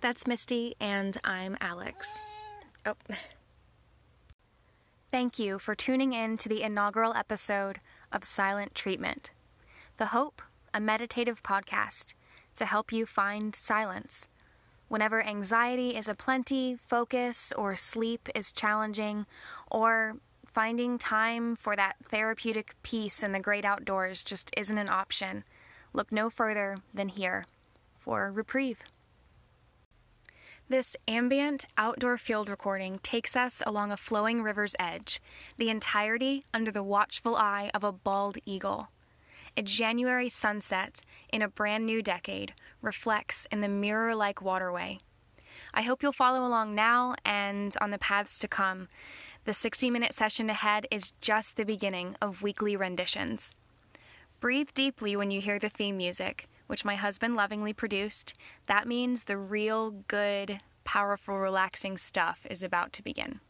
That's Misty, and I'm Alex. Oh. Thank you for tuning in to the inaugural episode of Silent Treatment. The Hope, a meditative podcast to help you find silence. Whenever anxiety is aplenty, focus or sleep is challenging, or finding time for that therapeutic peace in the great outdoors just isn't an option, look no further than here for reprieve. This ambient outdoor field recording takes us along a flowing river's edge, the entirety under the watchful eye of a bald eagle. A January sunset in a brand new decade reflects in the mirror like waterway. I hope you'll follow along now and on the paths to come. The 60 minute session ahead is just the beginning of weekly renditions. Breathe deeply when you hear the theme music which my husband lovingly produced, that means the real good, powerful, relaxing stuff is about to begin.